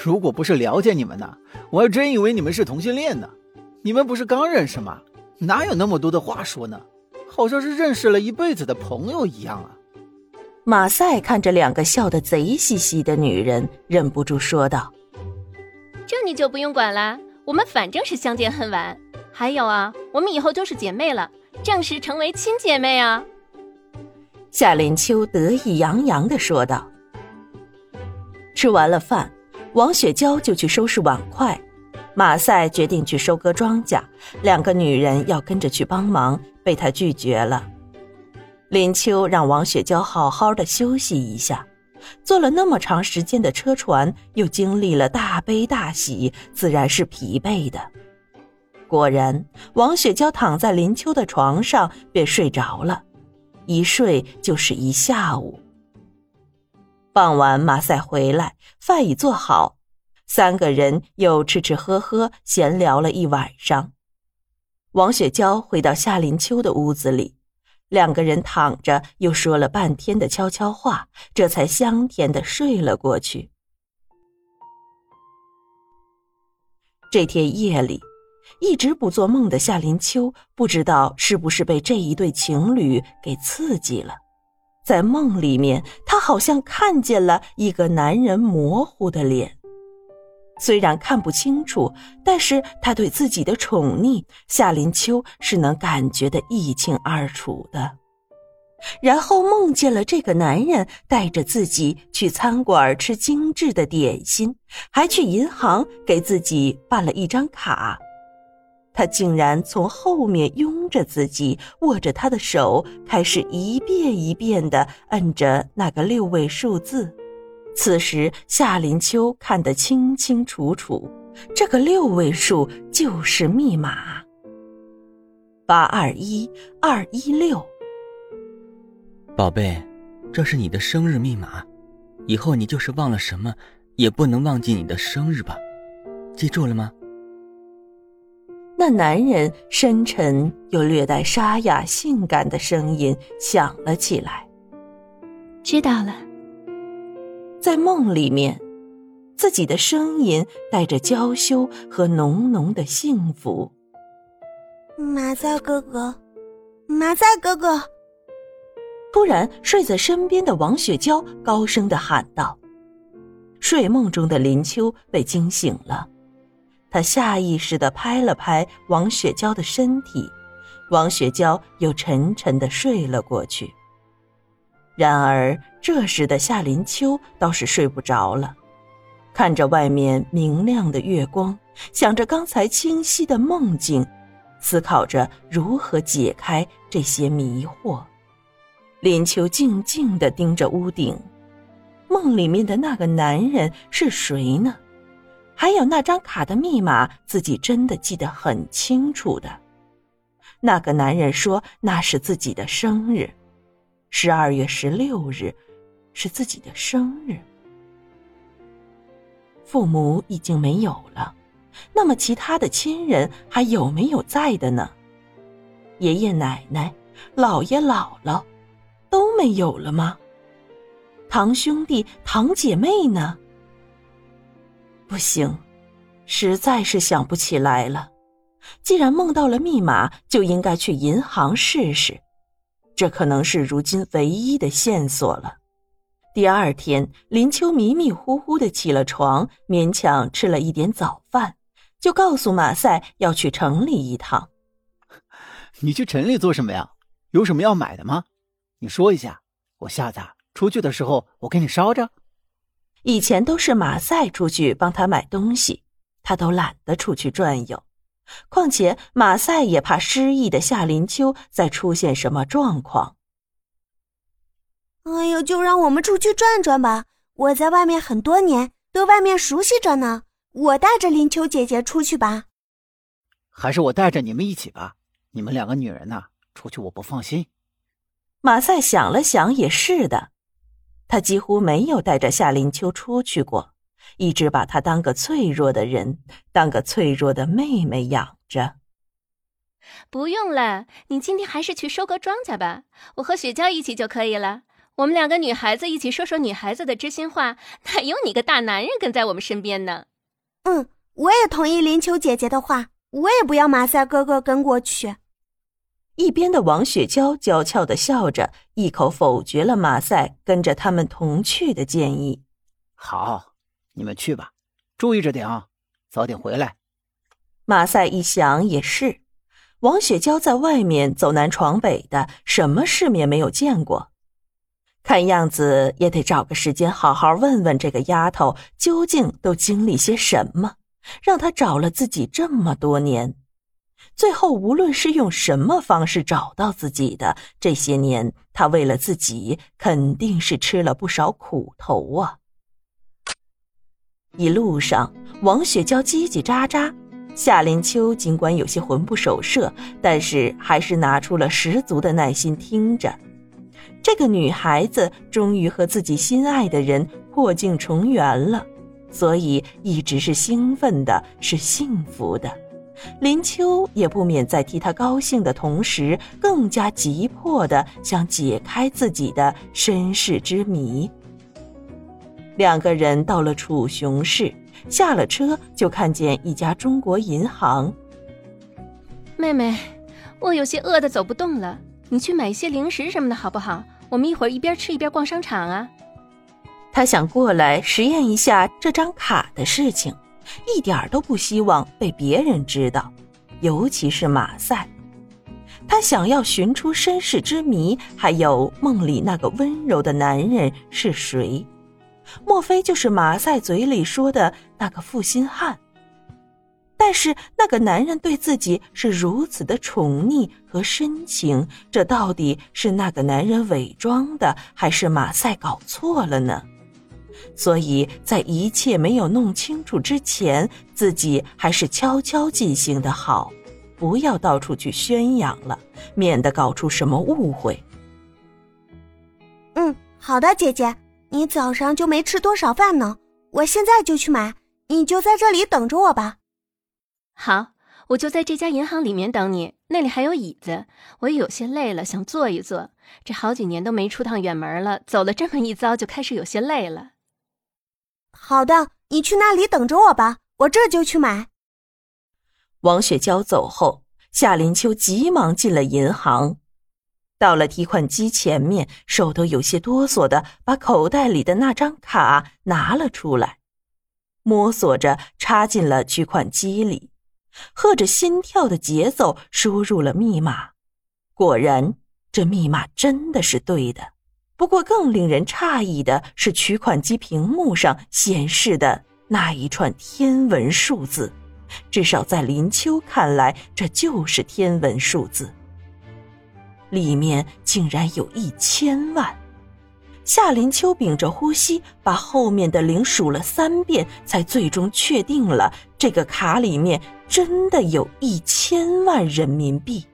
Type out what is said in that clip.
如果不是了解你们呢，我还真以为你们是同性恋呢。你们不是刚认识吗？哪有那么多的话说呢？好像是认识了一辈子的朋友一样啊。马赛看着两个笑得贼兮兮的女人，忍不住说道：“这你就不用管了，我们反正是相见恨晚。还有啊，我们以后就是姐妹了，正式成为亲姐妹啊。”夏林秋得意洋洋的说道。吃完了饭，王雪娇就去收拾碗筷。马赛决定去收割庄稼，两个女人要跟着去帮忙，被他拒绝了。林秋让王雪娇好好的休息一下，坐了那么长时间的车船，又经历了大悲大喜，自然是疲惫的。果然，王雪娇躺在林秋的床上便睡着了，一睡就是一下午。傍晚，马赛回来，饭已做好。三个人又吃吃喝喝，闲聊了一晚上。王雪娇回到夏林秋的屋子里，两个人躺着，又说了半天的悄悄话，这才香甜的睡了过去。这天夜里，一直不做梦的夏林秋不知道是不是被这一对情侣给刺激了，在梦里面，他好像看见了一个男人模糊的脸。虽然看不清楚，但是他对自己的宠溺，夏林秋是能感觉的一清二楚的。然后梦见了这个男人带着自己去餐馆吃精致的点心，还去银行给自己办了一张卡。他竟然从后面拥着自己，握着他的手，开始一遍一遍的摁着那个六位数字。此时，夏林秋看得清清楚楚，这个六位数就是密码：八二一二一六。宝贝，这是你的生日密码，以后你就是忘了什么，也不能忘记你的生日吧？记住了吗？那男人深沉又略带沙哑、性感的声音响了起来：“知道了。”在梦里面，自己的声音带着娇羞和浓浓的幸福。马赛哥哥，马赛哥哥！突然，睡在身边的王雪娇高声的喊道：“睡梦中的林秋被惊醒了，他下意识的拍了拍王雪娇的身体，王雪娇又沉沉的睡了过去。”然而，这时的夏林秋倒是睡不着了，看着外面明亮的月光，想着刚才清晰的梦境，思考着如何解开这些迷惑。林秋静静的盯着屋顶，梦里面的那个男人是谁呢？还有那张卡的密码，自己真的记得很清楚的。那个男人说那是自己的生日。十二月十六日，是自己的生日。父母已经没有了，那么其他的亲人还有没有在的呢？爷爷奶奶、姥爷姥姥都没有了吗？堂兄弟、堂姐妹呢？不行，实在是想不起来了。既然梦到了密码，就应该去银行试试。这可能是如今唯一的线索了。第二天，林秋迷迷糊糊的起了床，勉强吃了一点早饭，就告诉马赛要去城里一趟。你去城里做什么呀？有什么要买的吗？你说一下，我下次出去的时候我给你捎着。以前都是马赛出去帮他买东西，他都懒得出去转悠。况且马赛也怕失忆的夏林秋再出现什么状况。哎呦，就让我们出去转转吧！我在外面很多年，对外面熟悉着呢。我带着林秋姐姐出去吧。还是我带着你们一起吧。你们两个女人呐，出去我不放心。马赛想了想，也是的。他几乎没有带着夏林秋出去过。一直把她当个脆弱的人，当个脆弱的妹妹养着。不用了，你今天还是去收割庄稼吧，我和雪娇一起就可以了。我们两个女孩子一起说说女孩子的知心话，哪有你个大男人跟在我们身边呢？嗯，我也同意林秋姐姐的话，我也不要马赛哥哥跟过去。一边的王雪娇娇俏的笑着，一口否决了马赛跟着他们同去的建议。好，你们去吧，注意着点啊，早点回来。马赛一想也是，王雪娇在外面走南闯北的，什么世面没有见过。看样子也得找个时间好好问问这个丫头究竟都经历些什么，让她找了自己这么多年，最后无论是用什么方式找到自己的，这些年她为了自己肯定是吃了不少苦头啊。一路上，王雪娇叽叽喳喳，夏林秋尽管有些魂不守舍，但是还是拿出了十足的耐心听着。这个女孩子终于和自己心爱的人破镜重圆了，所以一直是兴奋的，是幸福的。林秋也不免在替她高兴的同时，更加急迫的想解开自己的身世之谜。两个人到了楚雄市，下了车就看见一家中国银行。妹妹，我有些饿的走不动了。你去买一些零食什么的好不好？我们一会儿一边吃一边逛商场啊。他想过来实验一下这张卡的事情，一点都不希望被别人知道，尤其是马赛。他想要寻出身世之谜，还有梦里那个温柔的男人是谁？莫非就是马赛嘴里说的那个负心汉？但是那个男人对自己是如此的宠溺和深情，这到底是那个男人伪装的，还是马赛搞错了呢？所以在一切没有弄清楚之前，自己还是悄悄进行的好，不要到处去宣扬了，免得搞出什么误会。嗯，好的，姐姐，你早上就没吃多少饭呢，我现在就去买，你就在这里等着我吧。好，我就在这家银行里面等你。那里还有椅子，我也有些累了，想坐一坐。这好几年都没出趟远门了，走了这么一遭，就开始有些累了。好的，你去那里等着我吧，我这就去买。王雪娇走后，夏林秋急忙进了银行，到了提款机前面，手都有些哆嗦的把口袋里的那张卡拿了出来，摸索着插进了取款机里。和着心跳的节奏输入了密码，果然，这密码真的是对的。不过，更令人诧异的是，取款机屏幕上显示的那一串天文数字，至少在林秋看来，这就是天文数字。里面竟然有一千万。夏林秋屏着呼吸，把后面的零数了三遍，才最终确定了这个卡里面真的有一千万人民币。